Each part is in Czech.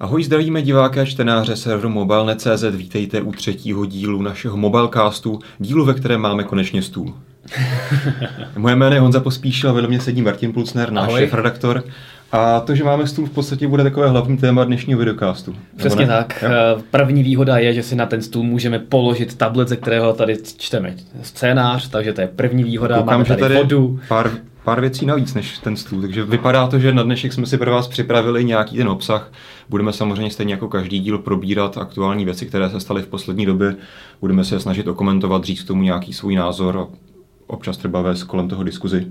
Ahoj, zdravíme diváky a čtenáře serveru Mobile.cz. Vítejte u třetího dílu našeho Mobilecastu, dílu, ve kterém máme konečně stůl. Moje jméno je Honza Pospíšil a vedle mě sedí Martin Pulcner, náš šéf-redaktor. A to, že máme stůl, v podstatě bude takové hlavní téma dnešního videocastu. Přesně tak. Jo? První výhoda je, že si na ten stůl můžeme položit tablet, ze kterého tady čteme scénář, takže to je první výhoda. Koukám, máme tady, tady vodu. Pár, pár věcí navíc než ten stůl, takže vypadá to, že na dnešek jsme si pro vás připravili nějaký ten obsah. Budeme samozřejmě stejně jako každý díl probírat aktuální věci, které se staly v poslední době. Budeme se snažit okomentovat, říct k tomu nějaký svůj názor a občas třeba vést kolem toho diskuzi.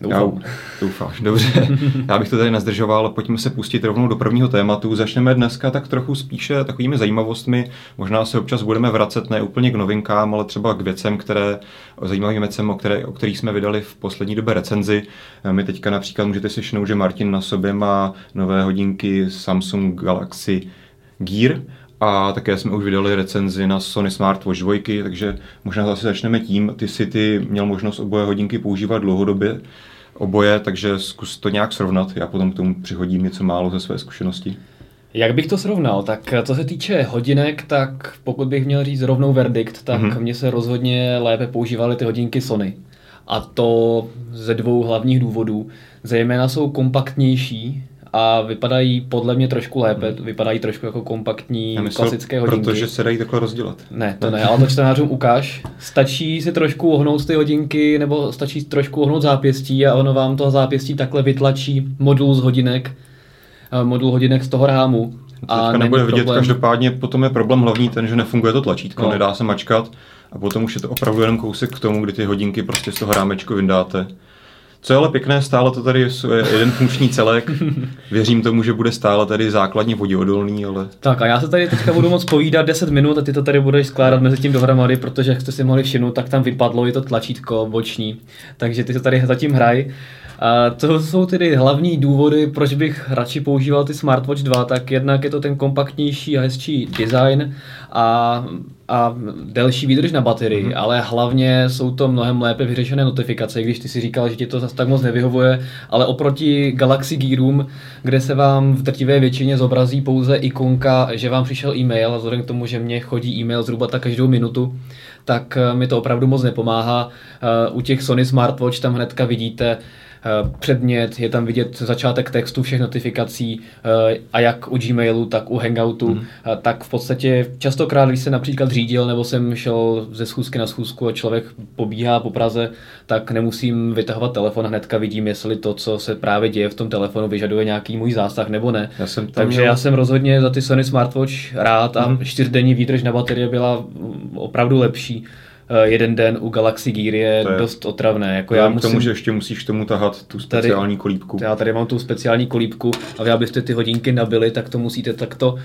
Doufám. Já, doufáš, dobře. Já bych to tady nezdržoval, pojďme se pustit rovnou do prvního tématu. Začneme dneska tak trochu spíše takovými zajímavostmi. Možná se občas budeme vracet ne úplně k novinkám, ale třeba k věcem, které, zajímavým věcem, o, které, o kterých jsme vydali v poslední době recenzi. My teďka například můžete si šnout, že Martin na sobě má nové hodinky Samsung Galaxy Gear, a také jsme už vydali recenzi na Sony Smartwatch 2, takže možná zase začneme tím. Ty si ty měl možnost oboje hodinky používat dlouhodobě, oboje, takže zkus to nějak srovnat. Já potom k tomu přihodím něco málo ze své zkušenosti. Jak bych to srovnal? Tak co se týče hodinek, tak pokud bych měl říct rovnou verdikt, tak mm-hmm. mně se rozhodně lépe používaly ty hodinky Sony. A to ze dvou hlavních důvodů. Zejména jsou kompaktnější, a vypadají podle mě trošku lépe, hmm. vypadají trošku jako kompaktní Já myslel, klasické hodinky. Protože se dají takhle rozdělat. Ne, to ne, ale to čtenářům ukáž. Stačí si trošku ohnout ty hodinky, nebo stačí trošku ohnout zápěstí a ono vám to zápěstí takhle vytlačí modul z hodinek, eh, modul hodinek z toho rámu. To a nebude vidět, problém. každopádně potom je problém hlavní ten, že nefunguje to tlačítko, no. nedá se mačkat a potom už je to opravdu jenom kousek k tomu, kdy ty hodinky prostě z toho rámečku vyndáte. Co je ale pěkné, stále to tady je jeden funkční celek. Věřím tomu, že bude stále tady základně voděodolný, ale... Tak a já se tady teďka budu moc povídat 10 minut a ty to tady budeš skládat mezi tím dohromady, protože jak jste si mohli všimnout, tak tam vypadlo i to tlačítko boční. Takže ty se tady zatím hraj. A to jsou tedy hlavní důvody, proč bych radši používal ty Smartwatch 2, tak jednak je to ten kompaktnější a hezčí design a, a delší výdrž na baterii, mm-hmm. ale hlavně jsou to mnohem lépe vyřešené notifikace, když ty si říkal, že ti to zase tak moc nevyhovuje, ale oproti Galaxy Gearům, kde se vám v drtivé většině zobrazí pouze ikonka, že vám přišel e-mail a vzhledem k tomu, že mě chodí e-mail zhruba tak každou minutu, tak eh, mi to opravdu moc nepomáhá. Eh, u těch Sony Smartwatch tam hnedka vidíte, předmět, je tam vidět začátek textu všech notifikací eh, a jak u Gmailu, tak u Hangoutu, mm. tak v podstatě častokrát, když se například řídil nebo jsem šel ze schůzky na schůzku a člověk pobíhá po Praze, tak nemusím vytahovat telefon a hnedka vidím, jestli to, co se právě děje v tom telefonu, vyžaduje nějaký můj zásah nebo ne. Já jsem Takže měl... já jsem rozhodně za ty Sony Smartwatch rád a mm. čtyřdenní výdrž na baterie byla opravdu lepší. Eh, jeden den u Galaxy Gear je, je dost otravné. Jako já musím, k tomu, že ještě musíš tomu tahat tu speciální tady, kolíbku. Já tady mám tu speciální kolíbku a vy, abyste ty hodinky nabili, tak to musíte takto uh,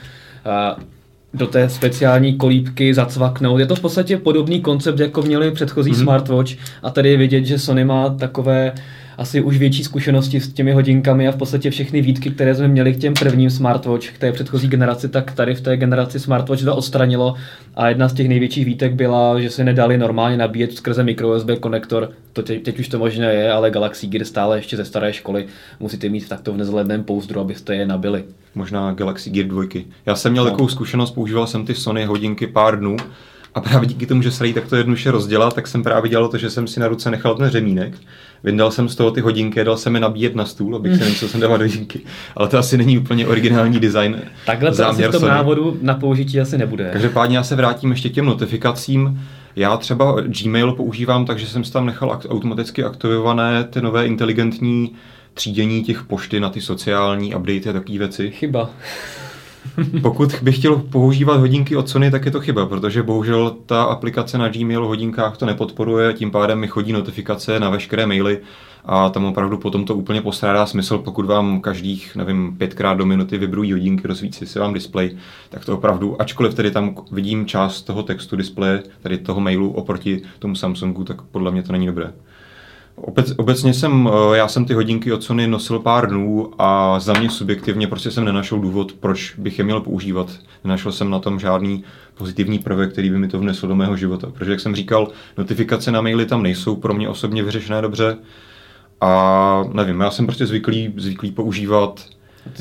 do té speciální kolíbky zacvaknout. Je to v podstatě podobný koncept, jako měli předchozí mm-hmm. smartwatch a tady je vidět, že Sony má takové uh, asi už větší zkušenosti s těmi hodinkami a v podstatě všechny výtky, které jsme měli k těm prvním smartwatch, k té předchozí generaci, tak tady v té generaci smartwatch to odstranilo a jedna z těch největších výtek byla, že se nedali normálně nabíjet skrze micro USB konektor. To teď, teď už to možné je, ale Galaxy Gear stále ještě ze staré školy musíte mít takto v nezhledném pouzdru, abyste je nabili. Možná Galaxy Gear 2. Já jsem měl no. takovou zkušenost, používal jsem ty Sony hodinky pár dnů a právě díky tomu, že se dají takto jednoduše rozdělat, tak jsem právě dělal to, že jsem si na ruce nechal ten řemínek, vyndal jsem z toho ty hodinky, dal jsem je nabíjet na stůl, abych se nemusel jsem dávat hodinky. Ale to asi není úplně originální design. Takhle to asi v tom návodu na použití asi nebude. Každopádně já se vrátím ještě k těm notifikacím. Já třeba Gmail používám tak, že jsem si tam nechal automaticky aktivované ty nové inteligentní třídění těch pošty na ty sociální update a takové věci. Chyba. Pokud bych chtěl používat hodinky od Sony, tak je to chyba, protože bohužel ta aplikace na Gmail hodinkách to nepodporuje, tím pádem mi chodí notifikace na veškeré maily a tam opravdu potom to úplně postrádá smysl, pokud vám každých, nevím, pětkrát do minuty vybrují hodinky, rozsvítí se vám display, tak to opravdu, ačkoliv tedy tam vidím část toho textu displeje, tady toho mailu oproti tomu Samsungu, tak podle mě to není dobré. Obec, obecně jsem, eh, já jsem ty hodinky od Sony nosil pár dnů a za mě subjektivně prostě jsem nenašel důvod, proč bych je měl používat. Nenašel jsem na tom žádný pozitivní prvek, který by mi to vnesl do mého života. Protože, jak jsem říkal, notifikace na maily tam nejsou pro mě osobně vyřešené dobře. A nevím, já jsem prostě zvyklý, zvyklý používat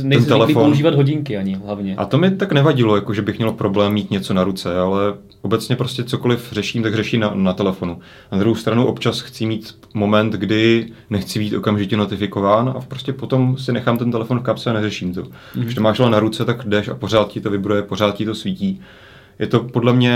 Nejsi telefon. používat hodinky ani hlavně. A to mi tak nevadilo, jako že bych měl problém mít něco na ruce, ale obecně prostě cokoliv řeším, tak řeším na, na telefonu. Na druhou stranu občas chci mít moment, kdy nechci být okamžitě notifikován a prostě potom si nechám ten telefon v kapse a neřeším to. Mm-hmm. Když to máš na ruce, tak jdeš a pořád ti to vybruje, pořád ti to svítí. Je to podle mě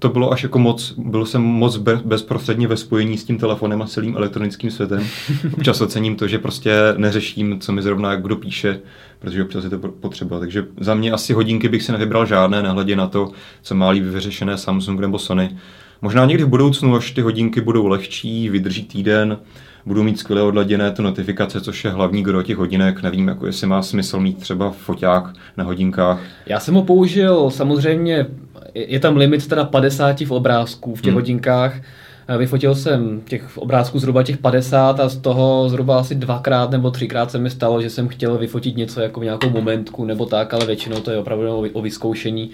to bylo až jako moc, byl jsem moc be, bezprostředně ve spojení s tím telefonem a celým elektronickým světem. Občas ocením to, že prostě neřeším, co mi zrovna kdo píše, protože občas je to potřeba. Takže za mě asi hodinky bych si nevybral žádné, nehledě na to, co má líp vyřešené Samsung nebo Sony. Možná někdy v budoucnu, až ty hodinky budou lehčí, vydrží týden, budou mít skvěle odladěné ty notifikace, což je hlavní gro těch hodinek. Nevím, jako jestli má smysl mít třeba foťák na hodinkách. Já jsem ho použil samozřejmě je tam limit teda 50 v obrázků v těch hmm. hodinkách. Eh, vyfotil jsem těch obrázků zhruba těch 50 a z toho zhruba asi dvakrát nebo třikrát se mi stalo, že jsem chtěl vyfotit něco jako v nějakou momentku nebo tak, ale většinou to je opravdu o vyzkoušení.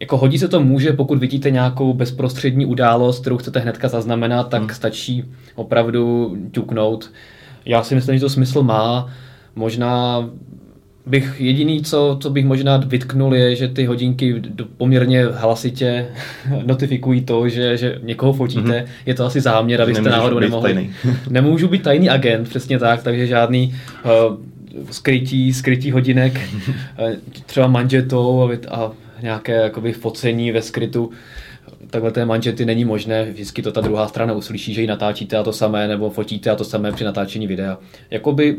Jako hodí se to může, pokud vidíte nějakou bezprostřední událost, kterou chcete hnedka zaznamenat, tak hmm. stačí opravdu ťuknout. Já si myslím, že to smysl má. Možná bych jediný, co, co bych možná vytknul, je, že ty hodinky poměrně hlasitě notifikují to, že, že někoho fotíte. Mm-hmm. Je to asi záměr, abyste Nemůžu náhodou nemohli. Tajný. Nemůžu být tajný agent, přesně tak, takže žádný uh, skrytí, skrytí hodinek, uh, třeba manžetou a, a nějaké jakoby focení ve skrytu takhle té manžety není možné, vždycky to ta druhá strana uslyší, že ji natáčíte a to samé, nebo fotíte a to samé při natáčení videa. Jakoby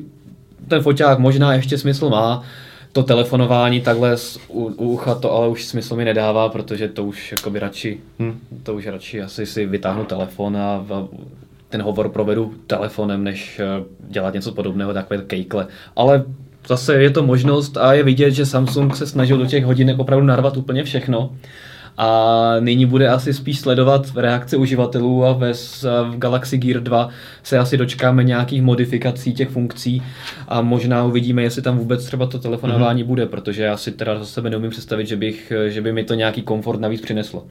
ten foťák možná ještě smysl má, to telefonování takhle z, u, u ucha to ale už smysl mi nedává, protože to už jakoby radši, hm, to už radši asi si vytáhnu telefon a v, ten hovor provedu telefonem, než eh, dělat něco podobného, takové kejkle. Ale zase je to možnost a je vidět, že Samsung se snažil do těch hodinek opravdu narvat úplně všechno a nyní bude asi spíš sledovat reakce uživatelů a ve, v Galaxy Gear 2 se asi dočkáme nějakých modifikací těch funkcí a možná uvidíme, jestli tam vůbec třeba to telefonování mm-hmm. bude, protože já si teda za sebe neumím představit, že, bych, že by mi to nějaký komfort navíc přineslo.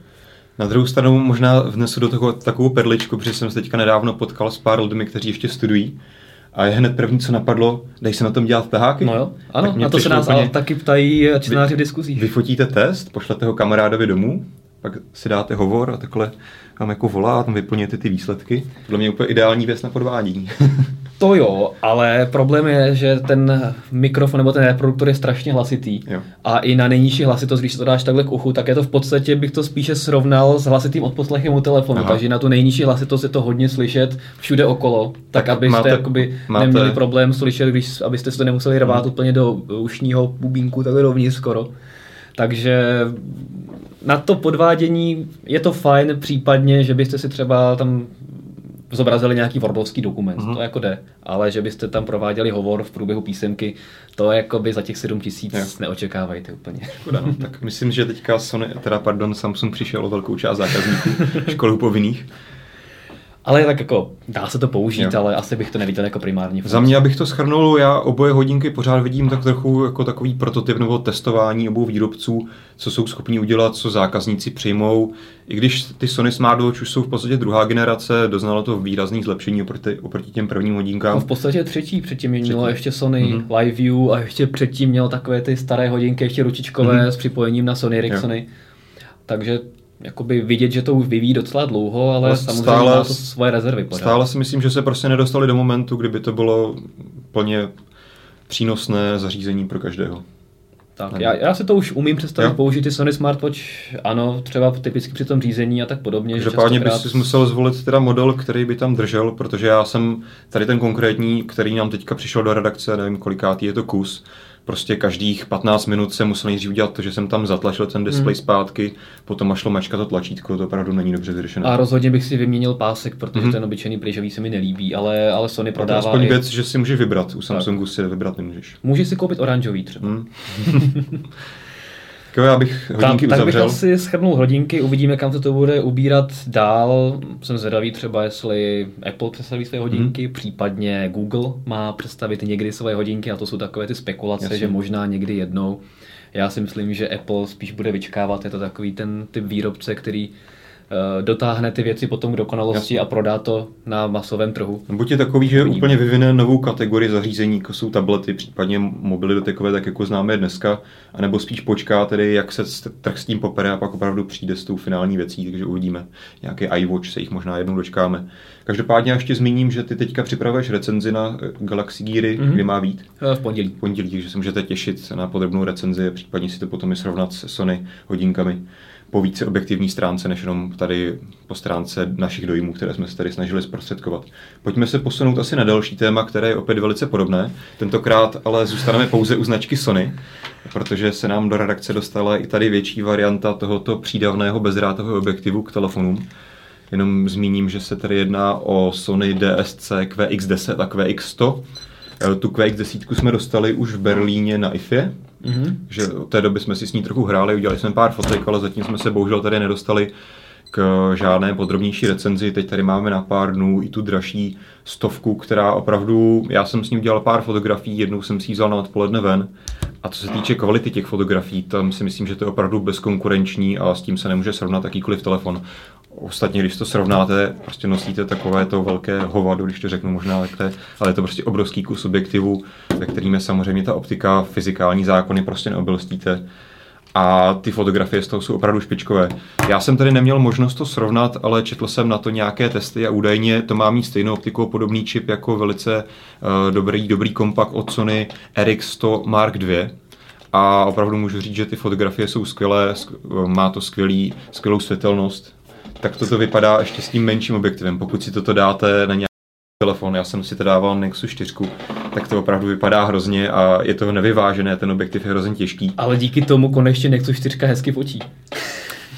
Na druhou stranu možná vnesu do toho takovou perličku, protože jsem se teďka nedávno potkal s pár lidmi, kteří ještě studují a je hned první, co napadlo, dej se na tom dělat taháky. No jo, ano, na to se nás úplně, taky ptají čtenáři v diskuzích. Vyfotíte test, pošlete ho kamarádovi domů, pak si dáte hovor a takhle vám jako volá a tam vyplněte ty výsledky. Podle mě úplně ideální věc na podvádění. To jo, ale problém je, že ten mikrofon nebo ten reproduktor je strašně hlasitý. Jo. A i na nejnižší hlasitost, když to dáš takhle k uchu, tak je to v podstatě, bych to spíše srovnal s hlasitým odposlechem u telefonu. Aha. Takže na tu nejnižší hlasitost je to hodně slyšet všude okolo, tak, tak abyste máte, jakoby máte... neměli problém slyšet, když, abyste si to nemuseli rvát hmm. úplně do ušního bubínku, takhle dovnitř skoro. Takže na to podvádění je to fajn, případně, že byste si třeba tam zobrazili nějaký wordovský dokument, uh-huh. to jako jde, ale že byste tam prováděli hovor v průběhu písemky, to jako by za těch 7 tisíc neočekávajte úplně. Škoda, no. tak myslím, že teďka Sony, teda pardon, Samsung přišel o velkou část zákazníků školu povinných. Ale tak jako dá se to použít, jo. ale asi bych to neviděl jako primární funkci. Za mě, abych to schrnul, já oboje hodinky pořád vidím tak trochu jako takový prototyp nebo testování obou výrobců, co jsou schopni udělat, co zákazníci přijmou. I když ty Sony Smartwatch už jsou v podstatě druhá generace, doznalo to výrazných zlepšení oproti, oproti těm prvním hodinkám. No v podstatě třetí, předtím mělo ještě Sony mm-hmm. Live View a ještě předtím mělo takové ty staré hodinky, ještě ručičkové mm-hmm. s připojením na Sony Ericssony. Jo. Takže jakoby vidět, že to už vyvíjí docela dlouho, ale, ale samozřejmě stále, má to svoje rezervy. Pořád. Stále si myslím, že se prostě nedostali do momentu, kdyby to bylo plně přínosné zařízení pro každého. Tak, já, já si to už umím představit, jo. použít ty Sony Smartwatch, ano, třeba typicky při tom řízení a tak podobně. Každopádně bys si musel zvolit teda model, který by tam držel, protože já jsem tady ten konkrétní, který nám teďka přišel do redakce, nevím kolikátý je to kus, prostě každých 15 minut se musel nejdřív udělat to, že jsem tam zatlačil ten display hmm. zpátky, potom šlo mačka to tlačítko, to opravdu není dobře vyřešené. A rozhodně bych si vyměnil pásek, protože hmm. ten obyčejný plyžový se mi nelíbí, ale, ale Sony prodává. Aspoň i... věc, že si můžeš vybrat, u Samsungu tak. si vybrat nemůžeš. Můžeš si koupit oranžový třeba. Hmm. Tak já bych hodinky tak, tak bych asi schrnul hodinky, uvidíme, kam se to bude ubírat dál. Jsem zvědavý třeba, jestli Apple představí své hodinky, hmm. případně Google má představit někdy své hodinky a to jsou takové ty spekulace, Jasně. že možná někdy jednou. Já si myslím, že Apple spíš bude vyčkávat, je to takový ten typ výrobce, který dotáhne ty věci potom k dokonalosti Jasně. a prodá to na masovém trhu. No, Buď je takový, že úplně vyvine novou kategorii zařízení, jako jsou tablety, případně mobily dotykové, tak jako známe je dneska, anebo spíš počká tedy, jak se trh s tím popere a pak opravdu přijde s tou finální věcí, takže uvidíme. Nějaký iWatch se jich možná jednou dočkáme. Každopádně ještě zmíním, že ty teďka připravuješ recenzi na eh, Galaxy Geary, Mhm. kdy má být. Eh, V pondělí. v pondělí, takže se můžete těšit na podrobnou recenzi a případně si to potom i srovnat se Sony hodinkami po více objektivní stránce, než jenom tady po stránce našich dojmů, které jsme se tady snažili zprostředkovat. Pojďme se posunout asi na další téma, které je opět velice podobné. Tentokrát ale zůstaneme pouze u značky Sony, protože se nám do redakce dostala i tady větší varianta tohoto přídavného bezdrátového objektivu k telefonům. Jenom zmíním, že se tady jedná o Sony DSC QX10 a QX100. Eh, Tu QX10 jsme dostali už v Berlíně na IFE, Mhm. že od té doby jsme si s ní trochu hráli, udělali jsme pár fotek, ale zatím jsme se bohužel tady nedostali k žádné podrobnější recenzi. Teď tady máme na pár dnů i tu dražší stovku, která opravdu, já jsem s ní udělal pár fotografií, jednou jsem si ji vzal na odpoledne ven. A co se týče kvality těch fotografií, tam si myslím, že to je opravdu bezkonkurenční a s tím se nemůže srovnat jakýkoliv telefon. Ostatně, když to srovnáte, prostě nosíte takové to velké hovado, když to řeknu možná takhle, ale je to prostě obrovský kus objektivu, ve kterým je samozřejmě ta optika, fyzikální zákony prostě neobylstíte a ty fotografie z toho jsou opravdu špičkové. Já jsem tady neměl možnost to srovnat, ale četl jsem na to nějaké testy a údajně to má mít stejnou optiku, podobný čip jako velice uh, dobrý, dobrý kompakt od Sony RX100 Mark II. A opravdu můžu říct, že ty fotografie jsou skvělé, sk- má to skvělý, skvělou světelnost. Tak toto vypadá ještě s tím menším objektivem. Pokud si toto dáte na nějaký telefon, já jsem si to dával Nexus 4, tak to opravdu vypadá hrozně a je to nevyvážené, ten objektiv je hrozně těžký. Ale díky tomu konečně Nexus 4 hezky fotí.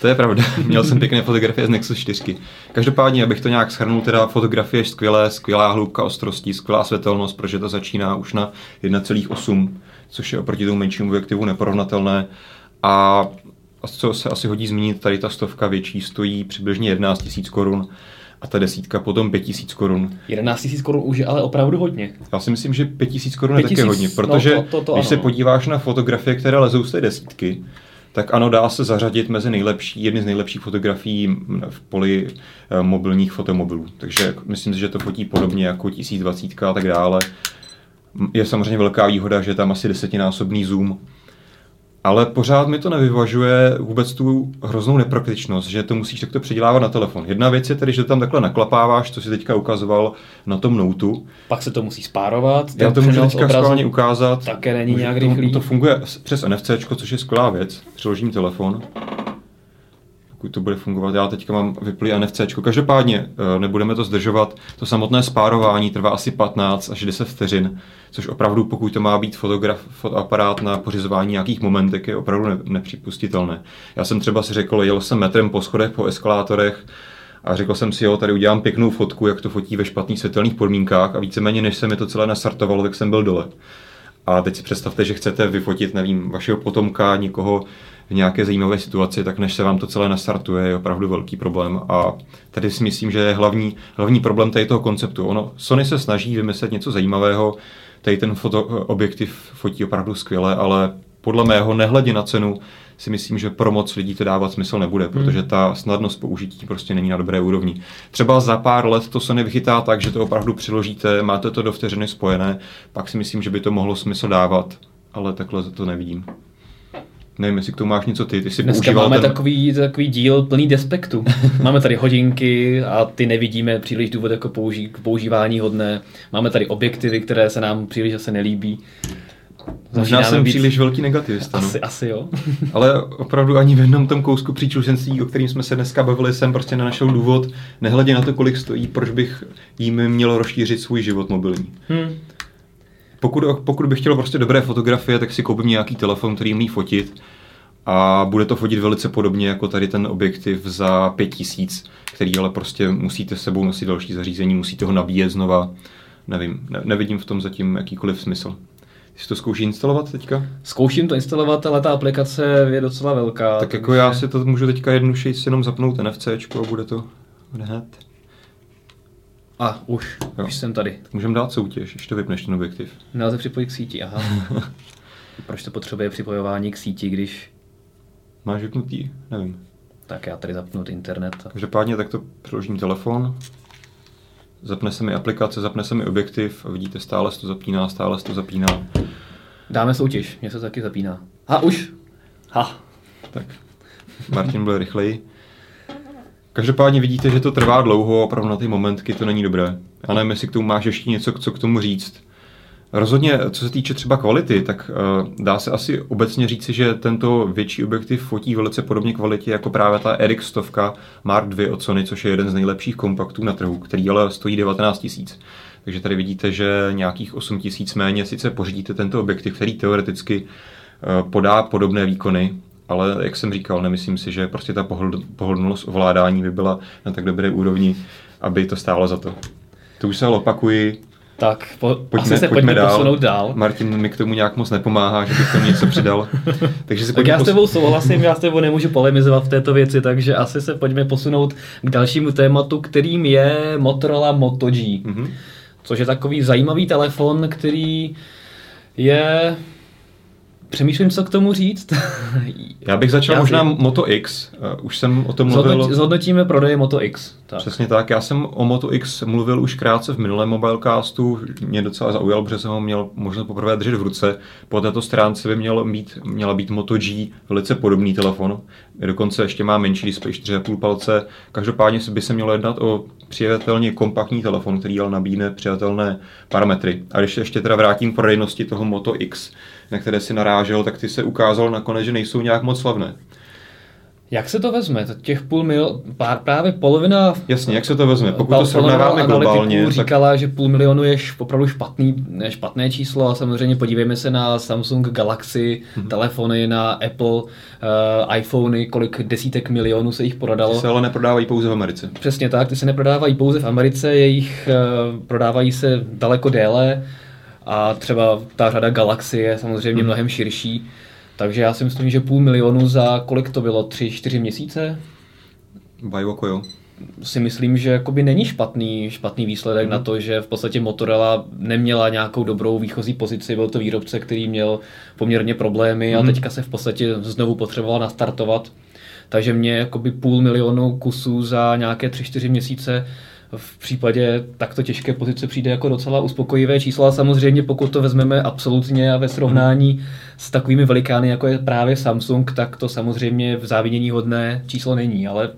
To je pravda, měl jsem pěkné fotografie z Nexus 4. Každopádně, abych to nějak shrnul, teda fotografie je skvělé, skvělá hloubka ostrosti, skvělá světelnost, protože to začíná už na 1,8, což je oproti tomu menšímu objektivu neporovnatelné. A a co se asi hodí zmínit, tady ta stovka větší stojí přibližně 11 000 korun a ta desítka potom 5 000 korun. 11 000 korun už je ale opravdu hodně. Já si myslím, že 5 000 korun je 5 také 000, hodně, no, protože to- to- to když ano, se no. podíváš na fotografie, které lezou z té desítky, tak ano, dá se zařadit mezi nejlepší, jedny z nejlepších fotografií v poli eh, mobilních fotomobilů. Takže myslím si, že to fotí podobně jako 1020 a tak dále. Je samozřejmě velká výhoda, že je tam asi desetinásobný zoom, ale pořád mi to nevyvažuje vůbec tu hroznou nepraktičnost, že to musíš takto předělávat na telefon. Jedna věc je tedy, že to tam takhle naklapáváš, co si teďka ukazoval na tom Notu. Pak se to musí spárovat. Já to můžu teďka obrazu schválně ukázat. Také není nějak to, rychlý. To funguje s- přes NFC, což je skvělá věc. Přiložím telefon. Pokud to bude fungovat, já teďka mám vyplý NFC. Každopádně, eh, nebudeme to zdržovat, to samotné spárování trvá asi 15 až 10 vteřin, což opravdu, pokud to má být fotograf, fotoaparát na pořizování nějakých momentek, je opravdu ne, nepřipustitelné. Já jsem třeba si řekl, jel jsem metrem po schodech, po eskalátorech, a řekl jsem si, jo, tady udělám pěknou fotku, jak to fotí ve špatných světelných podmínkách a víceméně, než se mi to celé nastartovalo, tak jsem byl dole. A teď si představte, že chcete vyfotit, nevím, vašeho potomka, někoho v nějaké zajímavé situaci, tak než se vám to celé nastartuje, je opravdu velký problém. A tady si myslím, že je hlavní, hlavní problém tady toho konceptu. Ono, Sony se snaží vymyslet něco zajímavého, tady ten foto, objektiv fotí opravdu skvěle, ale podle mého, nehledě na cenu, si myslím, že pro moc lidí to dávat smysl nebude, protože ta snadnost použití prostě není na dobré úrovni. Třeba za pár let to se nevychytá tak, že to opravdu přiložíte, máte to do vteřiny spojené, pak si myslím, že by to mohlo smysl dávat, ale takhle to nevidím. Nevím, jestli k tomu máš něco ty, ty si Dneska používal máme ten... takový, takový díl plný despektu. máme tady hodinky a ty nevidíme příliš důvod jako použí, k používání hodné. Máme tady objektivy, které se nám příliš zase nelíbí. Možná jsem být- příliš velký negativista. No. Asi, asi jo. Ale opravdu ani v jednom tom kousku příčlušenství, o kterým jsme se dneska bavili, jsem prostě nenašel důvod, nehledě na to, kolik stojí, proč bych jim měl rozšířit svůj život mobilní. Hm. Pokud, pokud bych chtěl prostě dobré fotografie, tak si koupím nějaký telefon, který umí fotit a bude to fotit velice podobně jako tady ten objektiv za 5000, který ale prostě musíte s sebou nosit další zařízení, musíte ho nabíjet znova. Nevím, ne, nevidím v tom zatím jakýkoliv smysl. Ty si to zkouší instalovat teďka? Zkouším to instalovat, ale ta aplikace je docela velká. Tak jako já si to můžu teďka jednoduše jenom zapnout NFC a bude to hned. A už, Jo. už jsem tady. Tak můžeme dát soutěž, ještě to vypneš ten objektiv. Nelze připojit k síti, aha. Proč to potřebuje připojování k síti, když... Máš vypnutý? Nevím. Tak já tady zapnu internet. Každopádně takto přiložím telefon, zapne se mi aplikace, zapne se mi objektiv a vidíte, stále se to zapíná, stále se to zapíná. Dáme soutěž, mě se taky zapíná. Ha, už. Ha. Tak, Martin byl rychlej. Každopádně vidíte, že to trvá dlouho a opravdu na ty momentky to není dobré. Já nevím, jestli k tomu máš ještě něco, co k tomu říct. Rozhodně, co se týče třeba kvality, tak uh, dá se asi obecně říci, že tento větší objektiv fotí velice podobně kvalitě jako právě ta RX 100 Mark II od Sony, což je jeden z nejlepších kompaktů na trhu, který ale stojí 19 000. Takže tady vidíte, že nějakých 8 000 méně sice pořídíte tento objektiv, který teoreticky uh, podá podobné výkony, ale jak jsem říkal, nemyslím si, že prostě ta pohodlnost ovládání by byla na tak dobré úrovni, aby to stálo za to. To už se ale opakuji, tak po, pojďme, se pojďme, pojďme dál. posunout dál. Martin mi k tomu nějak moc nepomáhá, že bych tomu něco přidal. takže si tak já s tebou souhlasím, já s tebou nemůžu polemizovat v této věci, takže asi se pojďme posunout k dalšímu tématu, kterým je Motorola Moto G. Mm-hmm. Což je takový zajímavý telefon, který je Přemýšlím, co k tomu říct. Já bych začal Já možná Moto X. Uh, už jsem o tom mluvil. Zhodnot, zhodnotíme prodeje Moto X. Tak. Přesně tak. Já jsem o Moto X mluvil už krátce v minulém mobilecastu. Mě docela zaujal, protože jsem ho měl možná poprvé držet v ruce. Po této stránce by měl mít, měla být Moto G velice podobný telefon. Dokonce ještě má menší displej 4,5 palce. Každopádně by se mělo jednat o přijatelně kompaktní telefon, který ale nabídne přijatelné parametry. A když ještě teda vrátím prodejnosti toho Moto X, na které si narážel, tak ty se ukázalo nakonec, že nejsou nějak moc slavné. Jak se to vezme? Těch půl mil, právě polovina... Jasně, jak se to vezme? Pokud to srovnáváme globálně... Tak... říkala, že půl milionu je opravdu špatný, špatné číslo a samozřejmě podívejme se na Samsung Galaxy, hmm. telefony, na Apple, uh, iPhony, kolik desítek milionů se jich prodalo. Ty se ale neprodávají pouze v Americe. Přesně tak, ty se neprodávají pouze v Americe, jejich uh, prodávají se daleko déle a třeba ta řada Galaxy je samozřejmě hmm. mnohem širší. Takže já si myslím, že půl milionu za kolik to bylo? Tři, čtyři měsíce? Bajvoko, jo. Si myslím, že jakoby není špatný, špatný výsledek mm. na to, že v podstatě Motorola neměla nějakou dobrou výchozí pozici, byl to výrobce, který měl poměrně problémy mm. a teďka se v podstatě znovu potřeboval nastartovat. Takže mě jakoby půl milionu kusů za nějaké tři, čtyři měsíce v případě takto těžké pozice přijde jako docela uspokojivé číslo a samozřejmě pokud to vezmeme absolutně a ve srovnání s takovými velikány, jako je právě Samsung, tak to samozřejmě v závidění hodné číslo není, ale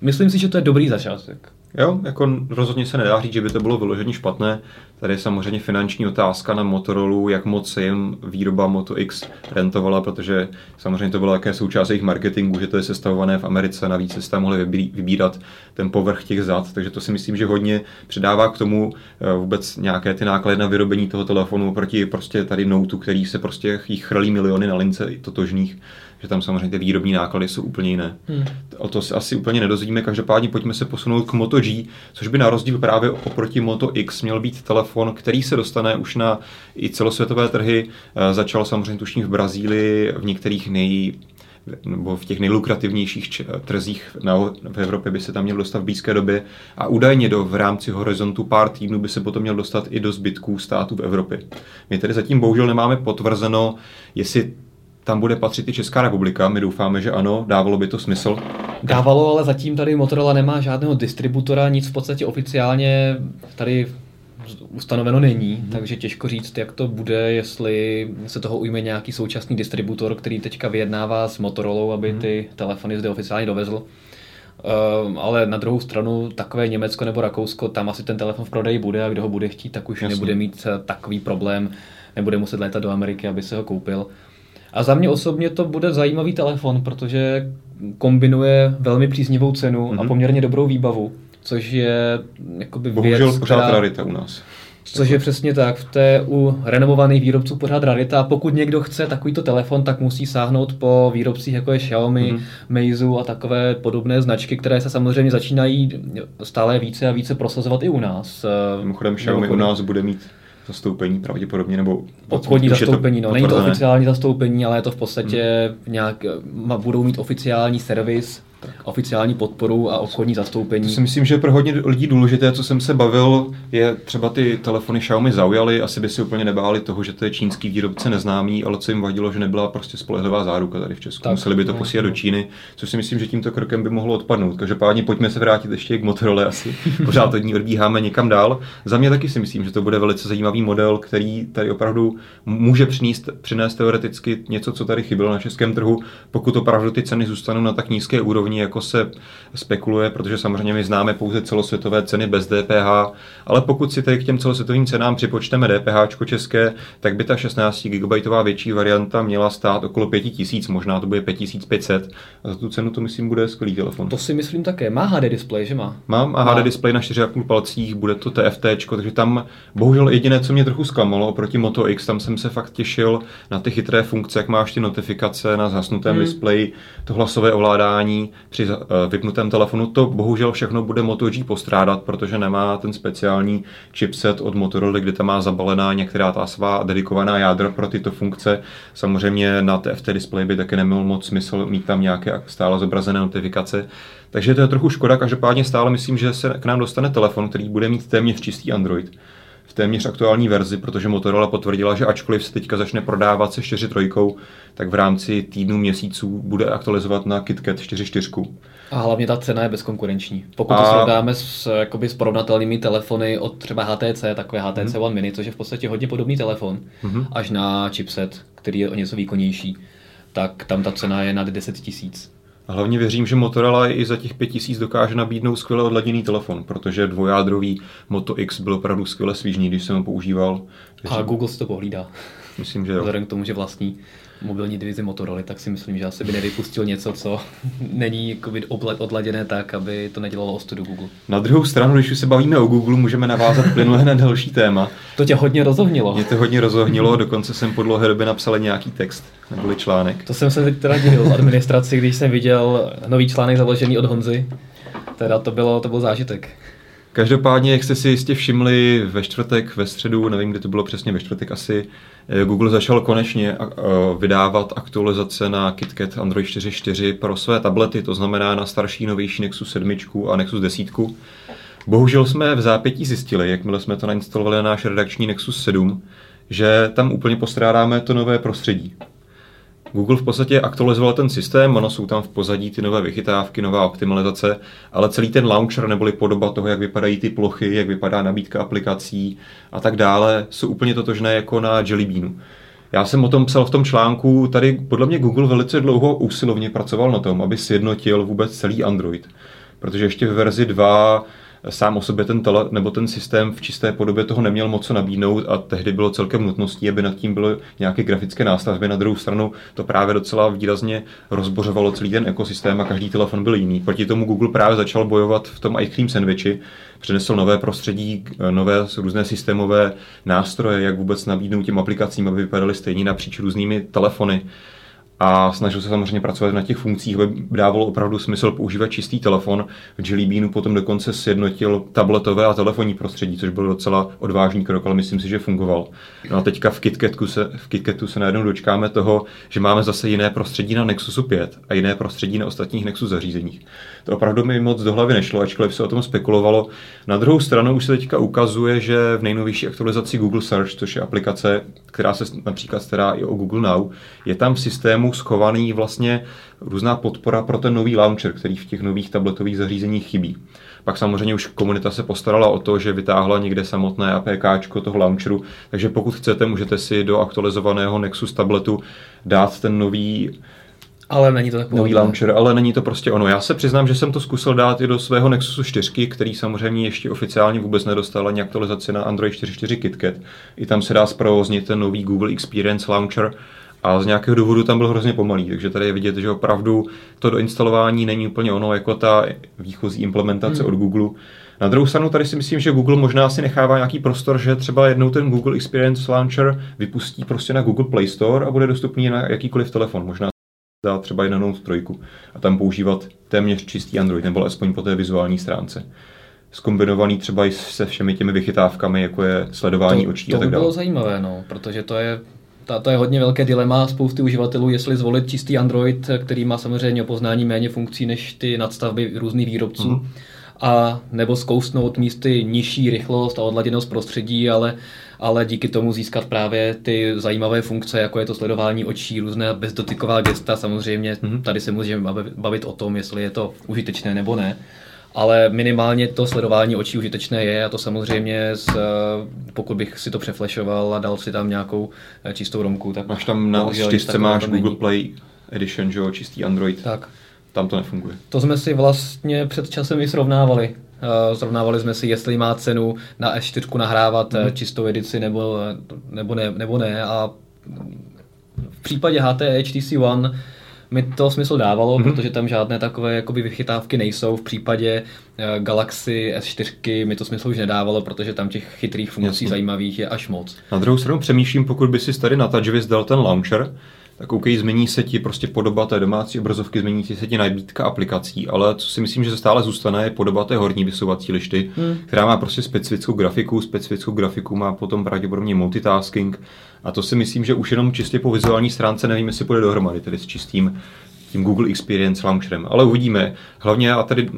myslím si, že to je dobrý začátek. Jo, jako rozhodně se nedá říct, že by to bylo vyloženě špatné. Tady je samozřejmě finanční otázka na Motorola, jak moc se jim výroba Moto X rentovala, protože samozřejmě to bylo také součást jejich marketingu, že to je sestavované v Americe, navíc se tam mohli vybírat ten povrch těch zad, takže to si myslím, že hodně přidává k tomu eh, vůbec nějaké ty náklady na vyrobení toho telefonu proti prostě tady Note, který se prostě chrlí miliony na lince totožných že tam samozřejmě ty výrobní náklady jsou úplně jiné. Hmm. O to se asi úplně nedozvíme, každopádně pojďme se posunout k Moto G, což by na rozdíl právě oproti Moto X měl být telefon, který se dostane už na i celosvětové trhy. Eh, začal samozřejmě tuším v Brazílii, v některých nej, nebo v těch nejlukrativnějších trzích na, v Evropě by se tam měl dostat v blízké době a údajně do, v rámci horizontu pár týdnů by se potom měl dostat i do zbytků států v Evropě. My tedy zatím bohužel nemáme potvrzeno, jestli tam bude patřit i Česká republika. My doufáme, že ano, dávalo by to smysl. Dávalo, ale zatím tady Motorola nemá žádného distributora, nic v podstatě oficiálně tady ustanoveno není, hmm. takže těžko říct, jak to bude, jestli se toho ujme nějaký současný distributor, který teďka vyjednává s Motorola, aby hmm. ty telefony zde oficiálně dovezl. Uh, ale na druhou stranu takové Německo nebo Rakousko, tam asi ten telefon v prodeji bude a kdo ho bude chtít, tak už Jasně. nebude mít eh, takový problém, nebude muset létat do Ameriky, aby se ho koupil. A za mě osobně to bude zajímavý telefon, protože kombinuje velmi příznivou cenu mm-hmm. a mhm. poměrně dobrou výbavu, což je jakoby Bohužel věc, pořád která... rarita u nás. Což je přesně tak, v té u renovovaných výrobců pořád rarita. A pokud někdo chce takovýto telefon, tak musí sáhnout po výrobcích jako je Xiaomi, mm-hmm. Meizu a takové podobné značky, které se samozřejmě začínají stále více a více prosazovat i u nás. Mimochodem Xiaomi u nás bude mít zastoupení pravděpodobně, nebo obchodní zastoupení, no, není to oficiální zastoupení, ale je to v podstatě hmm. nějak, budou mít oficiální servis oficiální podporu a obchodní zastoupení. To si myslím, že pro hodně lidí důležité, co jsem se bavil, je třeba ty telefony Xiaomi zaujaly, asi by si úplně nebáli toho, že to je čínský výrobce neznámý, ale co jim vadilo, že nebyla prostě spolehlivá záruka tady v Česku. Tak, Museli by to no, posílat do Číny, což si myslím, že tímto krokem by mohlo odpadnout. Každopádně pojďme se vrátit ještě k Motorola asi. Pořád od ní odbíháme někam dál. Za mě taky si myslím, že to bude velice zajímavý model, který tady opravdu může přinést, přinést teoreticky něco, co tady chybělo na českém trhu, pokud opravdu ty ceny zůstanou na tak nízké úrovni, jako se spekuluje, protože samozřejmě my známe pouze celosvětové ceny bez DPH, ale pokud si tady k těm celosvětovým cenám připočteme DPH české, tak by ta 16 GB větší varianta měla stát okolo 5000, možná to bude 5500. A za tu cenu to myslím bude skvělý telefon. To si myslím také. Má HD display, že má? Mám a HD display na 4,5 palcích, bude to TFT, takže tam bohužel jediné, co mě trochu zklamalo oproti Moto X, tam jsem se fakt těšil na ty chytré funkce, jak máš ty notifikace na zhasnutém hmm. displeji, to hlasové ovládání při uh, vypnutém telefonu. To bohužel všechno bude Moto G postrádat, protože nemá ten speciální chipset od Motorola, kde tam má zabalená některá ta svá dedikovaná jádra pro tyto funkce. Samozřejmě na TFT display by taky neměl moc smysl mít tam nějaké stále zobrazené notifikace. Takže to je trochu škoda, každopádně stále myslím, že se k nám dostane telefon, který bude mít téměř čistý Android v téměř aktuální verzi, protože Motorola potvrdila, že ačkoliv se teďka začne prodávat se 4.3, tak v rámci týdnů, měsíců bude aktualizovat na KitKat 4.4. A hlavně ta cena je bezkonkurenční. Pokud a... to srovnáme s, jakoby, s porovnatelnými telefony od třeba HTC, takové HTC mm. One Mini, což je v podstatě hodně podobný telefon, mm-hmm. až na chipset, který je o něco výkonnější, tak tam ta cena je nad 10 tisíc. A hlavně věřím, že Motorola i za těch 5000 dokáže nabídnout skvěle odladěný telefon, protože dvojádrový Moto X byl opravdu skvěle svížný, když jsem ho používal. Věřím. A Google si to pohlídá. Myslím, že jo. Vzhledem k tomu, že vlastní mobilní divizi Motorola, tak si myslím, že asi by nevypustil něco, co není odladěné tak, aby to nedělalo ostudu Google. Na druhou stranu, když už se bavíme o Google, můžeme navázat plynule na další téma. To tě hodně rozohnilo. Mě to hodně rozohnilo, dokonce jsem po dlouhé době napsal nějaký text nebo článek. To jsem se teď teda divil v administraci, když jsem viděl nový článek založený od Honzy. Teda to bylo, to byl zážitek. Každopádně, jak jste si jistě všimli, ve čtvrtek, ve středu, nevím, kdy to bylo přesně, ve čtvrtek asi, Google začal konečně eh, vydávat aktualizace na KitKat Android 4.4 pro své tablety, to znamená na starší, novější Nexus 7 a Nexus 10. Bohužel jsme v zápětí zjistili, jakmile jsme to nainstalovali na náš redakční Nexus 7, že tam úplně postrádáme to nové prostředí. Google v podstatě aktualizoval ten systém, ono jsou tam v pozadí ty nové vychytávky, nová optimalizace, ale celý ten launcher neboli podoba toho, jak vypadají ty plochy, jak vypadá nabídka aplikací a tak dále, jsou úplně totožné jako na Jelly Beanu. Já jsem o tom psal v tom článku, tady podle mě Google velice dlouho úsilovně pracoval na tom, aby sjednotil vůbec celý Android. Protože ještě v verzi 2 sám o sobě ten tele, nebo ten systém v čisté podobě toho neměl moc co nabídnout a tehdy bylo celkem nutností, aby nad tím byly nějaké grafické nástavby. Na druhou stranu to právě docela výrazně rozbořovalo celý ten ekosystém a každý telefon byl jiný. Proti tomu Google právě začal bojovat v tom ice cream sandwichi, přinesl nové prostředí, nové různé systémové nástroje, jak vůbec nabídnout těm aplikacím, aby vypadaly stejně napříč různými telefony a snažil se samozřejmě pracovat na těch funkcích, aby dávalo opravdu smysl používat čistý telefon. V Jelly Beanu potom dokonce sjednotil tabletové a telefonní prostředí, což byl docela odvážný krok, ale myslím si, že fungoval. No a teďka v KitKatu se, v KitKatu se najednou dočkáme toho, že máme zase jiné prostředí na Nexusu 5 a jiné prostředí na ostatních Nexus zařízeních. To opravdu mi moc do hlavy nešlo, ačkoliv se o tom spekulovalo. Na druhou stranu už se teďka ukazuje, že v nejnovější aktualizaci Google Search, což je aplikace, která se například stará i o Google Now, je tam v systému schovaný vlastně různá podpora pro ten nový launcher, který v těch nových tabletových zařízeních chybí. Pak samozřejmě už komunita se postarala o to, že vytáhla někde samotné APK toho launcheru, takže pokud chcete, můžete si do aktualizovaného Nexus tabletu dát ten nový ale není to tak Nový launcher, ale není to prostě ono. Já se přiznám, že jsem to zkusil dát i do svého Nexusu 4, který samozřejmě ještě oficiálně vůbec nedostal ani aktualizaci na Android 4.4 KitKat. I tam se dá zprovoznit ten nový Google Experience Launcher, a z nějakého důvodu tam byl hrozně pomalý, takže tady je vidět, že opravdu to doinstalování není úplně ono jako ta výchozí implementace hmm. od Google. Na druhou stranu tady si myslím, že Google možná si nechává nějaký prostor, že třeba jednou ten Google Experience Launcher vypustí prostě na Google Play Store a bude dostupný na jakýkoliv telefon. Možná dá třeba i na Note 3 a tam používat téměř čistý Android, nebo aspoň po té vizuální stránce skombinovaný třeba i se všemi těmi vychytávkami, jako je sledování to, očí to a tak dále. To by bylo zajímavé, no, protože to je ta, to je hodně velké dilema spousty uživatelů, jestli zvolit čistý Android, který má samozřejmě poznání méně funkcí než ty nadstavby různých výrobců. Mm a nebo zkousnout místy nižší rychlost a odladěnost prostředí, ale, ale díky tomu získat právě ty zajímavé funkce, jako je to sledování očí, různé bezdotyková gesta. Samozřejmě mm-hmm. tady se můžeme bavit o tom, jestli je to užitečné nebo ne. Ale minimálně to sledování očí užitečné je a to samozřejmě, z, pokud bych si to přeflešoval a dal si tam nějakou eh, čistou romku, tak... Máš tam na čtyřce máš Google Play Edition, že jo, čistý Android. Tak. Tam to nefunguje. To jsme si vlastně před časem i srovnávali. Uh, srovnávali jsme si, jestli má cenu na S4 nahrávat mm. čistou edici nebo, nebo, ne, nebo ne. A v případě HTE HTC One mi to smysl dávalo, mm. protože tam žádné takové jakoby vychytávky nejsou. V případě uh, Galaxy S4 mi to smysl už nedávalo, protože tam těch chytrých funkcí Jasně. zajímavých je až moc. Na druhou stranu přemýšlím, pokud by si tady na TouchWiz dal ten launcher, tak OK, změní se ti prostě podoba té domácí obrazovky, změní se ti nabídka aplikací, ale co si myslím, že stále zůstane, je podoba té horní vysouvací lišty, hmm. která má prostě specifickou grafiku, specifickou grafiku má potom pravděpodobně multitasking a to si myslím, že už jenom čistě po vizuální stránce nevím, jestli půjde dohromady, tedy s čistým tím Google Experience Launcherem, ale uvidíme. Hlavně a tady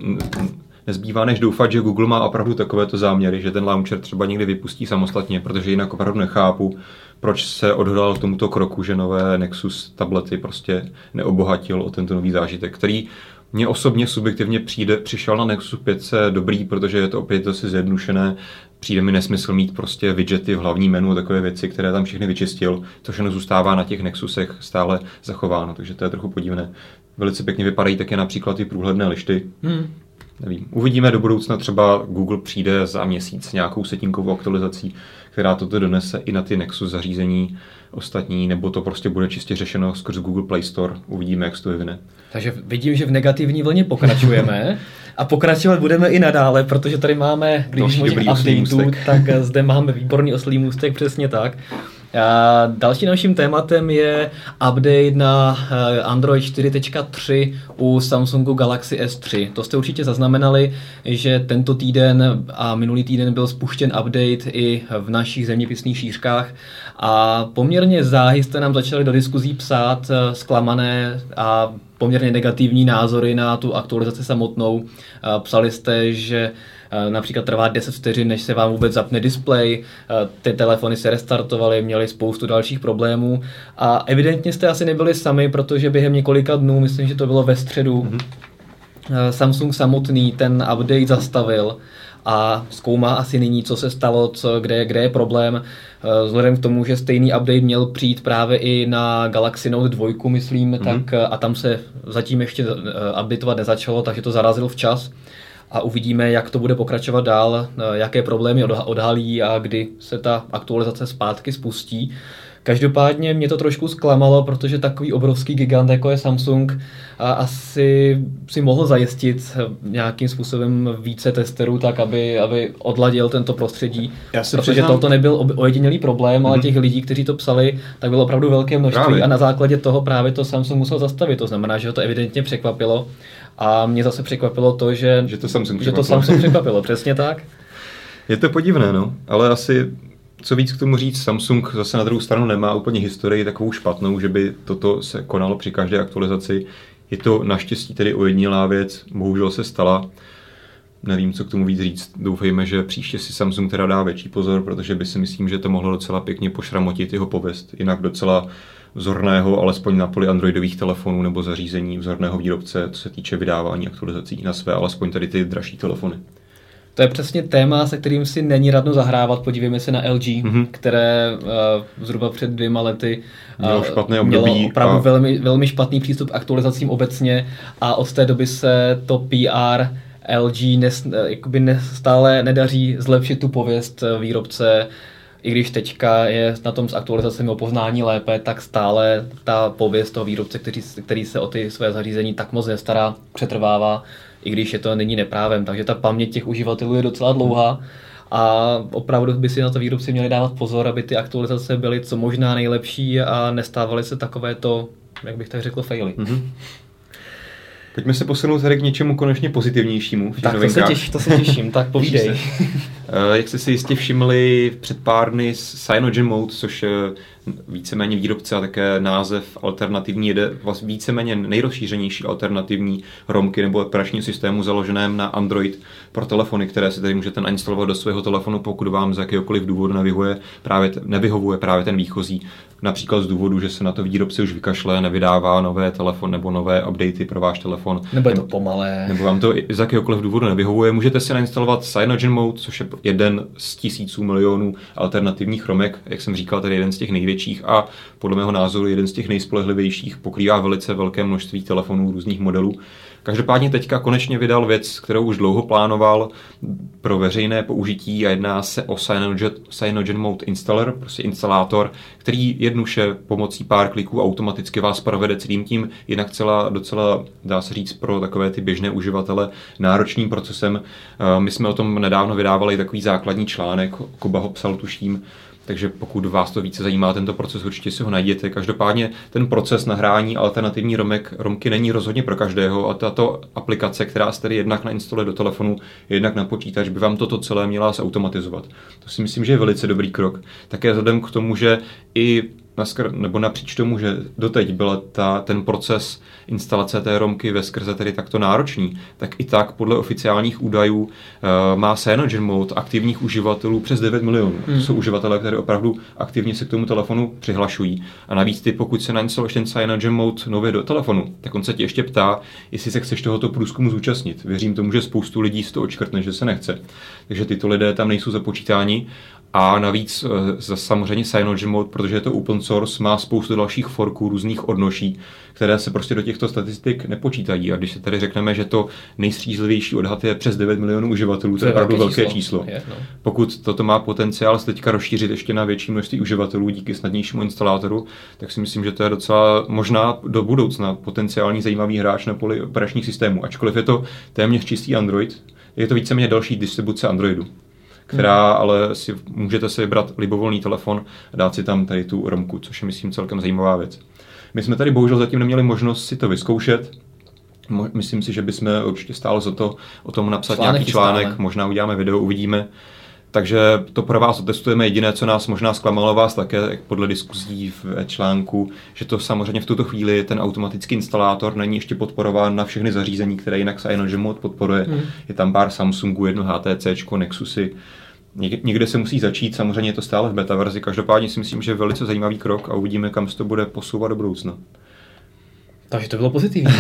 nezbývá než doufat, že Google má opravdu takovéto záměry, že ten launcher třeba někdy vypustí samostatně, protože jinak opravdu nechápu, proč se odhodlal k tomuto kroku, že nové Nexus tablety prostě neobohatil o tento nový zážitek, který mně osobně subjektivně přijde, přišel na Nexus 5 dobrý, protože je to opět zase zjednušené. Přijde mi nesmysl mít prostě widgety v hlavní menu, takové věci, které tam všechny vyčistil. To všechno zůstává na těch Nexusech stále zachováno, takže to je trochu podivné. Velice pěkně vypadají také například ty průhledné lišty. Hmm nevím. Uvidíme do budoucna, třeba Google přijde za měsíc nějakou setinkovou aktualizací, která toto donese i na ty Nexus zařízení ostatní, nebo to prostě bude čistě řešeno skrz Google Play Store. Uvidíme, jak se to vyvine. Takže vidím, že v negativní vlně pokračujeme a pokračovat budeme i nadále, protože tady máme, když možná updateů, tak zde máme výborný oslý můstek, přesně tak. A další naším tématem je update na eh, Android 4.3 u Samsungu Galaxy S3. To jste určitě zaznamenali, že tento týden a minulý týden byl spuštěn update i v našich zeměpisných šířkách a poměrně záhy jste nám začali do diskuzí psát eh, zklamané a poměrně negativní názory na tu aktualizaci samotnou. Psali jste, že například trvá 10 vteřin, než se vám vůbec zapne display, ty telefony se restartovaly, měly spoustu dalších problémů a evidentně jste asi nebyli sami, protože během několika dnů, myslím, že to bylo ve středu, mm-hmm. Samsung samotný ten update zastavil a zkoumá asi nyní, co se stalo, co, kde, kde je problém. Vzhledem k tomu, že stejný update měl přijít právě i na Galaxy Note 2, myslím, mm-hmm. tak a tam se zatím ještě updateovat nezačalo, takže to zarazil včas a uvidíme, jak to bude pokračovat dál, eh, jaké problémy odhalí a kdy se ta aktualizace zpátky spustí. Každopádně mě to trošku zklamalo, protože takový obrovský gigant, jako je Samsung, a asi si mohl zajistit nějakým způsobem více testerů, tak aby, aby odladil tento prostředí. Já si protože přiznám... toto nebyl ojedinělý problém, mm-hmm. ale mhm. těch lidí, kteří to psali, tak bylo opravdu velké množství právě. a na základě toho právě to Samsung musel zastavit. To znamená, že ho to evidentně překvapilo. A mě zase překvapilo to, že, že to Samsung že to Samsung překvapilo, přesně tak. Je to podivné, no, ale asi co víc k tomu říct, Samsung zase na druhou stranu nemá úplně historii takovou špatnou, že by toto se konalo při každé aktualizaci. Je to naštěstí tedy ojedinělá věc, bohužel se stala. Nevím, co k tomu víc říct. Doufejme, že příště si Samsung teda dá větší pozor, protože by si myslím, že to mohlo docela pěkně pošramotit jeho pověst. Jinak docela vzorného, alespoň na poli androidových telefonů nebo zařízení vzorného výrobce, co se týče vydávání aktualizací na své, alespoň tady ty dražší telefony. To je přesně téma, se kterým si není radno zahrávat. Podívejme se na LG, mm-hmm. které uh, zhruba před dvěma lety uh, mělo, špatné období mělo opravdu a... velmi, velmi špatný přístup k aktualizacím obecně a od té doby se to PR LG nes, jakoby stále nedaří zlepšit tu pověst výrobce i když teďka je na tom s aktualizacemi o poznání lépe, tak stále ta pověst toho výrobce, který, který se o ty své zařízení tak moc nestará, přetrvává, i když je to není neprávem. Takže ta paměť těch uživatelů je docela dlouhá a opravdu by si na to výrobci měli dávat pozor, aby ty aktualizace byly co možná nejlepší a nestávaly se takovéto, jak bych tak řekl, faily. Mm-hmm. Pojďme se posunout tady k něčemu konečně pozitivnějšímu. Tak to se, těš, to se těším, tak povídej. Eh, jak jste si jistě všimli před pár dny Cyanogen Mode, což je víceméně výrobce a také název alternativní, jede víceméně nejrozšířenější alternativní romky nebo operační systému založeném na Android pro telefony, které si tady můžete nainstalovat do svého telefonu, pokud vám z jakéhokoliv důvodu nevyhovuje právě, nevyhovuje právě ten výchozí. Například z důvodu, že se na to výrobce už vykašle, nevydává nové telefon nebo nové updaty pro váš telefon. Nebo je to pomalé. Nebo vám to z jakéhokoliv důvodu nevyhovuje. Můžete si nainstalovat Cyanogen Mode, což je jeden z tisíců milionů alternativních romek, jak jsem říkal, tady jeden z těch největších a podle mého názoru jeden z těch nejspolehlivějších, pokrývá velice velké množství telefonů různých modelů. Každopádně teďka konečně vydal věc, kterou už dlouho plánoval pro veřejné použití a jedná se o Cyanogen, Cyanogen Mode Installer, prostě instalátor, který jednuše pomocí pár kliků automaticky vás provede celým tím, jinak celá, docela, dá se říct, pro takové ty běžné uživatele náročným procesem. Eh, my jsme o tom nedávno vydávali takový základní článek, Kuba ho psal, tuším, takže pokud vás to více zajímá, tento proces určitě si ho najděte. Každopádně ten proces nahrání alternativní romek, romky není rozhodně pro každého a tato aplikace, která se tedy jednak nainstaluje do telefonu, jednak na počítač, by vám toto celé měla zautomatizovat. To si myslím, že je velice dobrý krok. Také vzhledem k tomu, že i naskr, nebo napříč tomu, že doteď byl ta, ten proces instalace té romky ve skrze tedy takto náročný, tak i tak podle oficiálních údajů uh, má Cyanogen Mode aktivních uživatelů přes 9 milionů. Hmm. To jsou uživatelé, které opravdu aktivně se k tomu telefonu přihlašují. A navíc ty, pokud se nainstaluješ ten Cyanogen Mode nově do telefonu, tak on se tě ještě ptá, jestli se chceš tohoto průzkumu zúčastnit. Věřím tomu, že spoustu lidí z toho očkrtne, že se nechce. Takže tyto lidé tam nejsou započítáni a navíc eh, samozřejmě CyanogenMod, protože je to open source, má spoustu dalších forků, různých odnoší, které se prostě do těchto statistik nepočítají. A když se tady řekneme, že to nejstřízlivější odhad je přes 9 milionů uživatelů, to, to je opravdu velké číslo. číslo. Je, no. Pokud toto má potenciál se teďka rozšířit ještě na větší množství uživatelů díky snadnějšímu instalátoru, tak si myslím, že to je docela možná do budoucna potenciální zajímavý hráč na poli operačních systémů. Ačkoliv je to téměř čistý Android, je to víceméně další distribuce Androidu která hmm. ale si můžete si vybrat libovolný telefon a dát si tam tady tu romku, což je myslím celkem zajímavá věc. My jsme tady bohužel zatím neměli možnost si to vyzkoušet, Myslím si, že bychom určitě stálo za to o tom napsat článek nějaký článek, stále. možná uděláme video, uvidíme. Takže to pro vás otestujeme. Jediné, co nás možná zklamalo vás také podle diskuzí v článku, že to samozřejmě v tuto chvíli ten automatický instalátor není ještě podporován na všechny zařízení, které jinak CyanogenMod podporuje. Hmm. Je tam pár Samsungů, jedno HTC, Nexusy, Někde se musí začít, samozřejmě je to stále v beta verzi, každopádně si myslím, že je velice zajímavý krok a uvidíme, kam se to bude posouvat do budoucna. Takže to bylo pozitivní.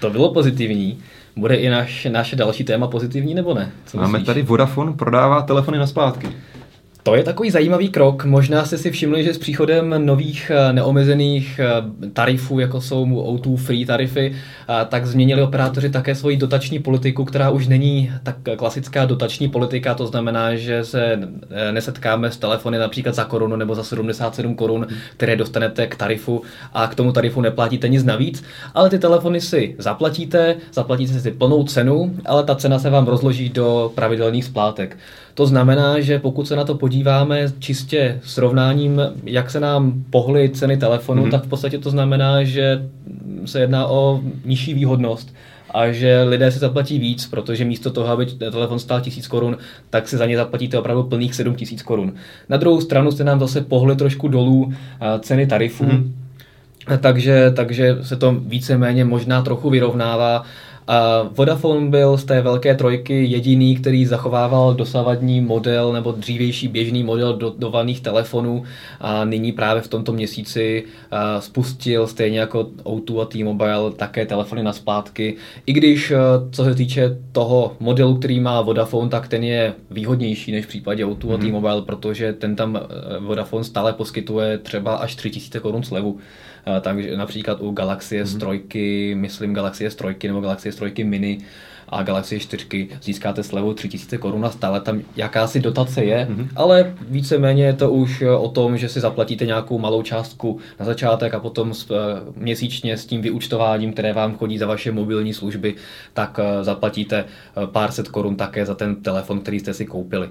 to bylo pozitivní. Bude i naš, naše další téma pozitivní nebo ne? Co Máme myslíš? tady Vodafone prodává telefony na splátky. To je takový zajímavý krok. Možná jste si všimli, že s příchodem nových eh, neomezených eh, tarifů, jako jsou O2 free tarify, eh, tak změnili operátoři také svoji dotační politiku, která už není tak klasická dotační politika, to znamená, že se nesetkáme s telefony například za korunu nebo za 77 korun, které dostanete k tarifu a k tomu tarifu neplatíte nic navíc, ale ty telefony si zaplatíte, zaplatíte si plnou cenu, ale ta cena se vám rozloží do pravidelných splátek. To znamená, že pokud se na to podíváme čistě srovnáním, jak se nám pohly ceny telefonu, mm-hmm. tak v podstatě to znamená, že se jedná o nižší výhodnost a že lidé si zaplatí víc, protože místo toho, aby telefon stál 1000 korun, tak si za ně zaplatíte opravdu plných 7000 korun. Na druhou stranu se nám zase pohly trošku dolů ceny tarifů, mm-hmm. takže, takže se to víceméně možná trochu vyrovnává a Vodafone byl z té velké trojky jediný, který zachovával dosavadní model nebo dřívější běžný model dodovaných telefonů a nyní právě v tomto měsíci spustil stejně jako O2 a T-Mobile také telefony na splátky. I když co se týče toho modelu, který má Vodafone, tak ten je výhodnější než v případě O2 mm-hmm. a mhm. T-Mobile, protože ten tam Vodafone stále poskytuje třeba až 3000 korun slevu. Eh, takže například u Galaxie mm-hmm. S3, myslím Galaxie S3 nebo Galaxie S3 Mini a Galaxie 4 získáte slevu 3000 korun a stále tam jakási dotace je, mm-hmm. ale víceméně je to už o tom, že si zaplatíte nějakou malou částku na začátek a potom s, eh, měsíčně s tím vyučtováním, které vám chodí za vaše mobilní služby, tak eh, zaplatíte pár set korun také za ten telefon, který jste si koupili.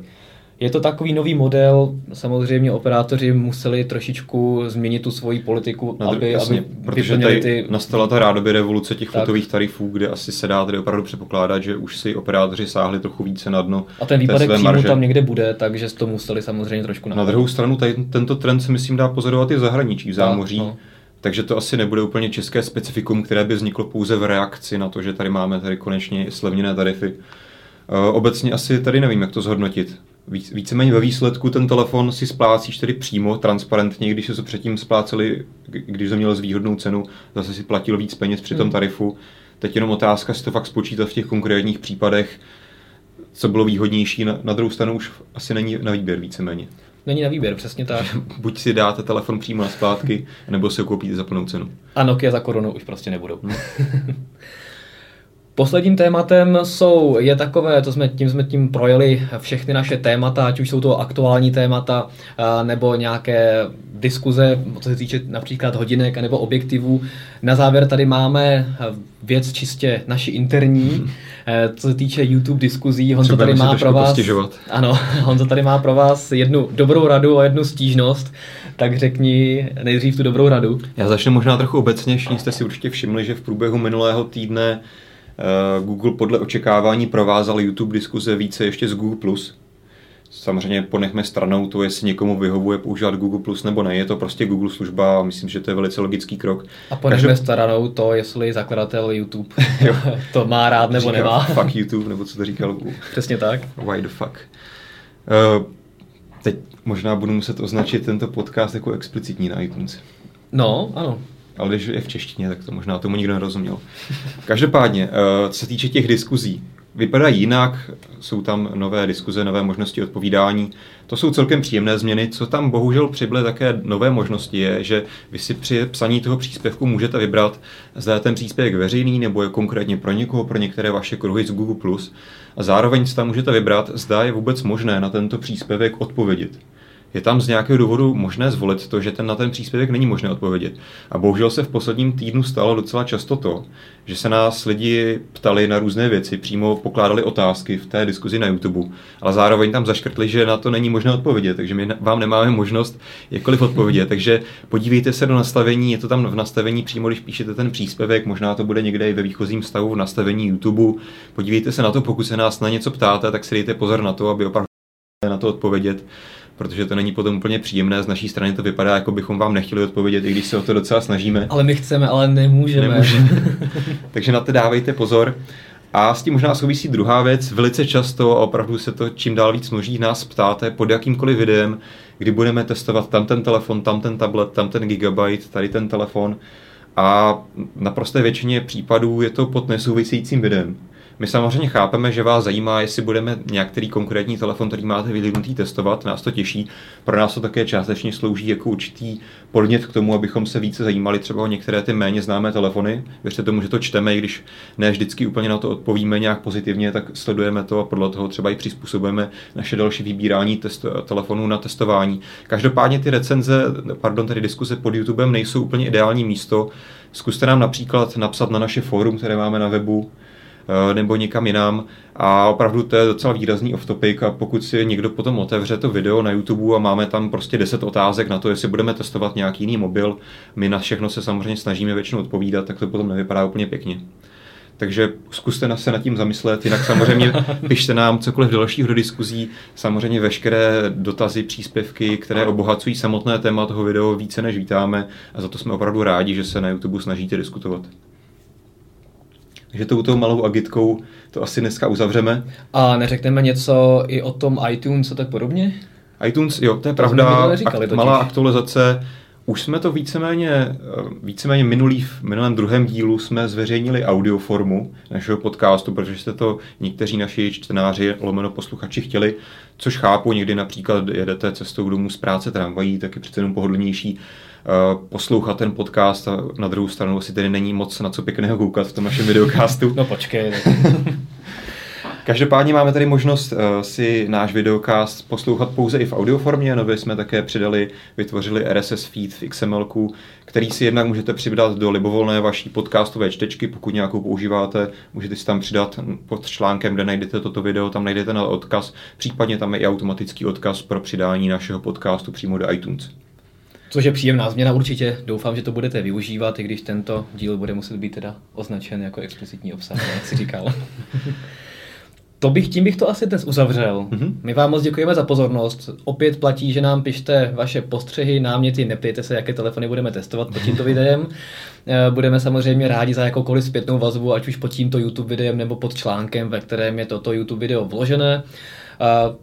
Je to takový nový model, samozřejmě operátoři museli trošičku změnit tu svoji politiku, Na dru- aby, jasně, aby protože tady ty... nastala ta rádoby revoluce těch Tak. fotových tarifů, kde asi se dá tady opravdu předpokládat, že už si operátoři sáhli trochu více na dno A ten výpadek příjmu marže. tam někde bude, takže to museli samozřejmě trošku Na napravit. druhou stranu tady, tento trend se myslím dá pozorovat i v zahraničí, v zámoří. no. Takže to asi nebude úplně české specifikum, které by vzniklo pouze v reakci na to, že tady máme tady konečně slevněné tarify. Eh, Obecně asi tady nevím, jak to zhodnotit. Víc, víceméně ve výsledku ten telefon si splácíš tedy přímo, transparentně, když se předtím spláceli, když jsi měl zvýhodnou cenu, zase si platil víc peněz při tom Hmm. tarifu. Teď jenom otázka, si to fakt spočítat v těch konkrétních případech, co bylo výhodnější. Na, na druhou stranu už asi není na výběr víceméně. Není na výběr, přesně tak. Buď si dáte telefon přímo na splátky, nebo si ho koupíte za plnou cenu. A Nokia za korunu už prostě nebudou. Posledním tématem jsou, je takové, to jsme, tím jsme tím projeli všechny naše témata, ať už jsou to aktuální témata, a, nebo nějaké diskuze, co se týče například hodinek nebo objektivů. Na závěr tady máme věc čistě naši interní, eh, co se týče YouTube diskuzí. Honzo Třeba tady má pro vás, postěžovat. ano, Honzo tady má pro vás jednu dobrou radu a jednu stížnost, tak řekni nejdřív tu dobrou radu. Já začnu možná trochu obecně. Všichni jste si určitě všimli, že v průběhu minulého týdne eh, Google podle očekávání provázal YouTube diskuze více ještě z Google+. Samozřejmě ponechme stranou to, jestli někomu vyhovuje používat Google Plus nebo ne. Je to prostě Google služba a myslím, že to je velice logický krok. A ponechme Každop- stranou to, jestli zakladatel YouTube Jo. to má rád nebo Říká nemá. Fuck YouTube, nebo co to říkal Přesně tak. Why the fuck. Uh, teď možná budu muset označit tento podcast jako explicitní na iTunes. No, ano. Ale když je v češtině, tak to možná tomu nikdo nerozuměl. Každopádně, eh, co se týče těch diskuzí, vypadají jinak, jsou tam nové diskuze, nové možnosti odpovídání. To jsou celkem příjemné změny. Co tam bohužel přibyly také nové možnosti je, že vy si při psaní toho příspěvku můžete vybrat, zda je ten příspěvek veřejný nebo je konkrétně pro někoho, pro některé vaše kruhy z Google+. A zároveň si tam můžete vybrat, zda je vůbec možné na tento příspěvek odpovědět je tam z nějakého důvodu možné zvolit to, že ten na ten příspěvek není možné odpovědět. A bohužel se v posledním týdnu stalo docela často to, že se nás lidi ptali na různé věci, přímo pokládali otázky v té diskuzi na YouTube, ale zároveň tam zaškrtli, že na to není možné odpovědět, takže my vám nemáme možnost jakkoliv odpovědět. Takže podívejte se do nastavení, je to tam v nastavení přímo, když píšete ten příspěvek, možná to bude někde i ve výchozím stavu v nastavení YouTube. Podívejte se na to, pokud se nás na něco ptáte, tak si dejte pozor na to, aby opravdu na to odpovědět, protože to není potom úplně příjemné. Z naší strany to vypadá, jako bychom vám nechtěli odpovědět, i když se o to docela snažíme. Ale my chceme, ale nemůžeme. Nemůžeme. Takže na to dávejte pozor. A s tím možná souvisí druhá věc. Velice často, a opravdu se to čím dál víc množí, nás ptáte pod jakýmkoliv videem, kdy budeme testovat tam ten telefon, tam ten tablet, tam ten gigabyte, tady ten telefon. A na prosté většině případů je to pod nesouvisejícím videem. My samozřejmě chápeme, že vás zajímá, jestli budeme nějaký konkrétní telefon, který máte vyvinutý, testovat, nás to těší. Pro nás to také částečně slouží jako určitý podnět k tomu, abychom se více zajímali třeba o některé ty méně známé telefony. Věřte tomu, že to čteme, i když ne vždycky úplně na to odpovíme nějak pozitivně, tak sledujeme to a podle toho třeba i přizpůsobujeme naše další vybírání test, telefonů na testování. Každopádně ty recenze, pardon, tedy diskuse pod YouTubem nejsou úplně ideální místo. Zkuste nám například napsat na naše fórum, které máme na webu, nebo někam jinam a opravdu to je docela výrazný off-topic a pokud si někdo potom otevře to video na YouTube a máme tam prostě 10 otázek na to, jestli budeme testovat nějaký jiný mobil, my na všechno se samozřejmě snažíme většinou odpovídat, tak to potom nevypadá úplně pěkně. Takže zkuste na se nad tím zamyslet, jinak samozřejmě pište nám cokoliv dalšího do diskuzí, samozřejmě veškeré dotazy, příspěvky, které obohacují samotné téma toho videa více než vítáme a za to jsme opravdu rádi, že se na YouTube snažíte diskutovat. Takže touto malou agitkou to asi dneska uzavřeme. A neřekneme něco i o tom iTunes a tak podobně? iTunes, jo, to je To pravda, říkali akt, malá aktualizace. Už jsme to víceméně, eh, víceméně minulý, v minulém druhém dílu jsme zveřejnili audioformu našeho podcastu, protože jste to někteří naši čtenáři, lomeno posluchači chtěli, což chápu, někdy například jedete cestou domů z práce tramvají, tak je přece jenom pohodlnější poslouchat ten podcast a na druhou stranu asi tedy není moc na co pěkného koukat v tom našem videocastu. No počkej. Každopádně máme tady možnost uh, si náš videokast poslouchat pouze i v audioformě. Nově jsme také přidali, vytvořili RSS feed v XML, který si jednak můžete přidat do libovolné vaší podcastové čtečky, pokud nějakou používáte, můžete si tam přidat pod článkem, kde najdete toto video, tam najdete na odkaz, případně tam je i automatický odkaz pro přidání našeho podcastu přímo do iTunes. Což je příjemná změna určitě. Doufám, že to budete využívat, i když tento díl bude muset být teda označen jako explicitní obsah, jak si říkal. To bych, tím bych to asi dnes uzavřel. Mm-hmm. My vám moc děkujeme za pozornost. Opět platí, že nám pište vaše postřehy, náměty, neptejte se, jaké telefony budeme testovat pod tímto videem. Eh, budeme samozřejmě rádi za jakoukoliv zpětnou vazbu, ať už pod tímto YouTube videem nebo pod článkem, ve kterém je toto YouTube video vložené.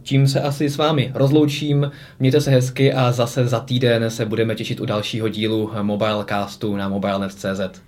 Tím se asi s vámi rozloučím, mějte se hezky a zase za týden se budeme těšit u dalšího dílu Mobilecastu na mobilenet.cz.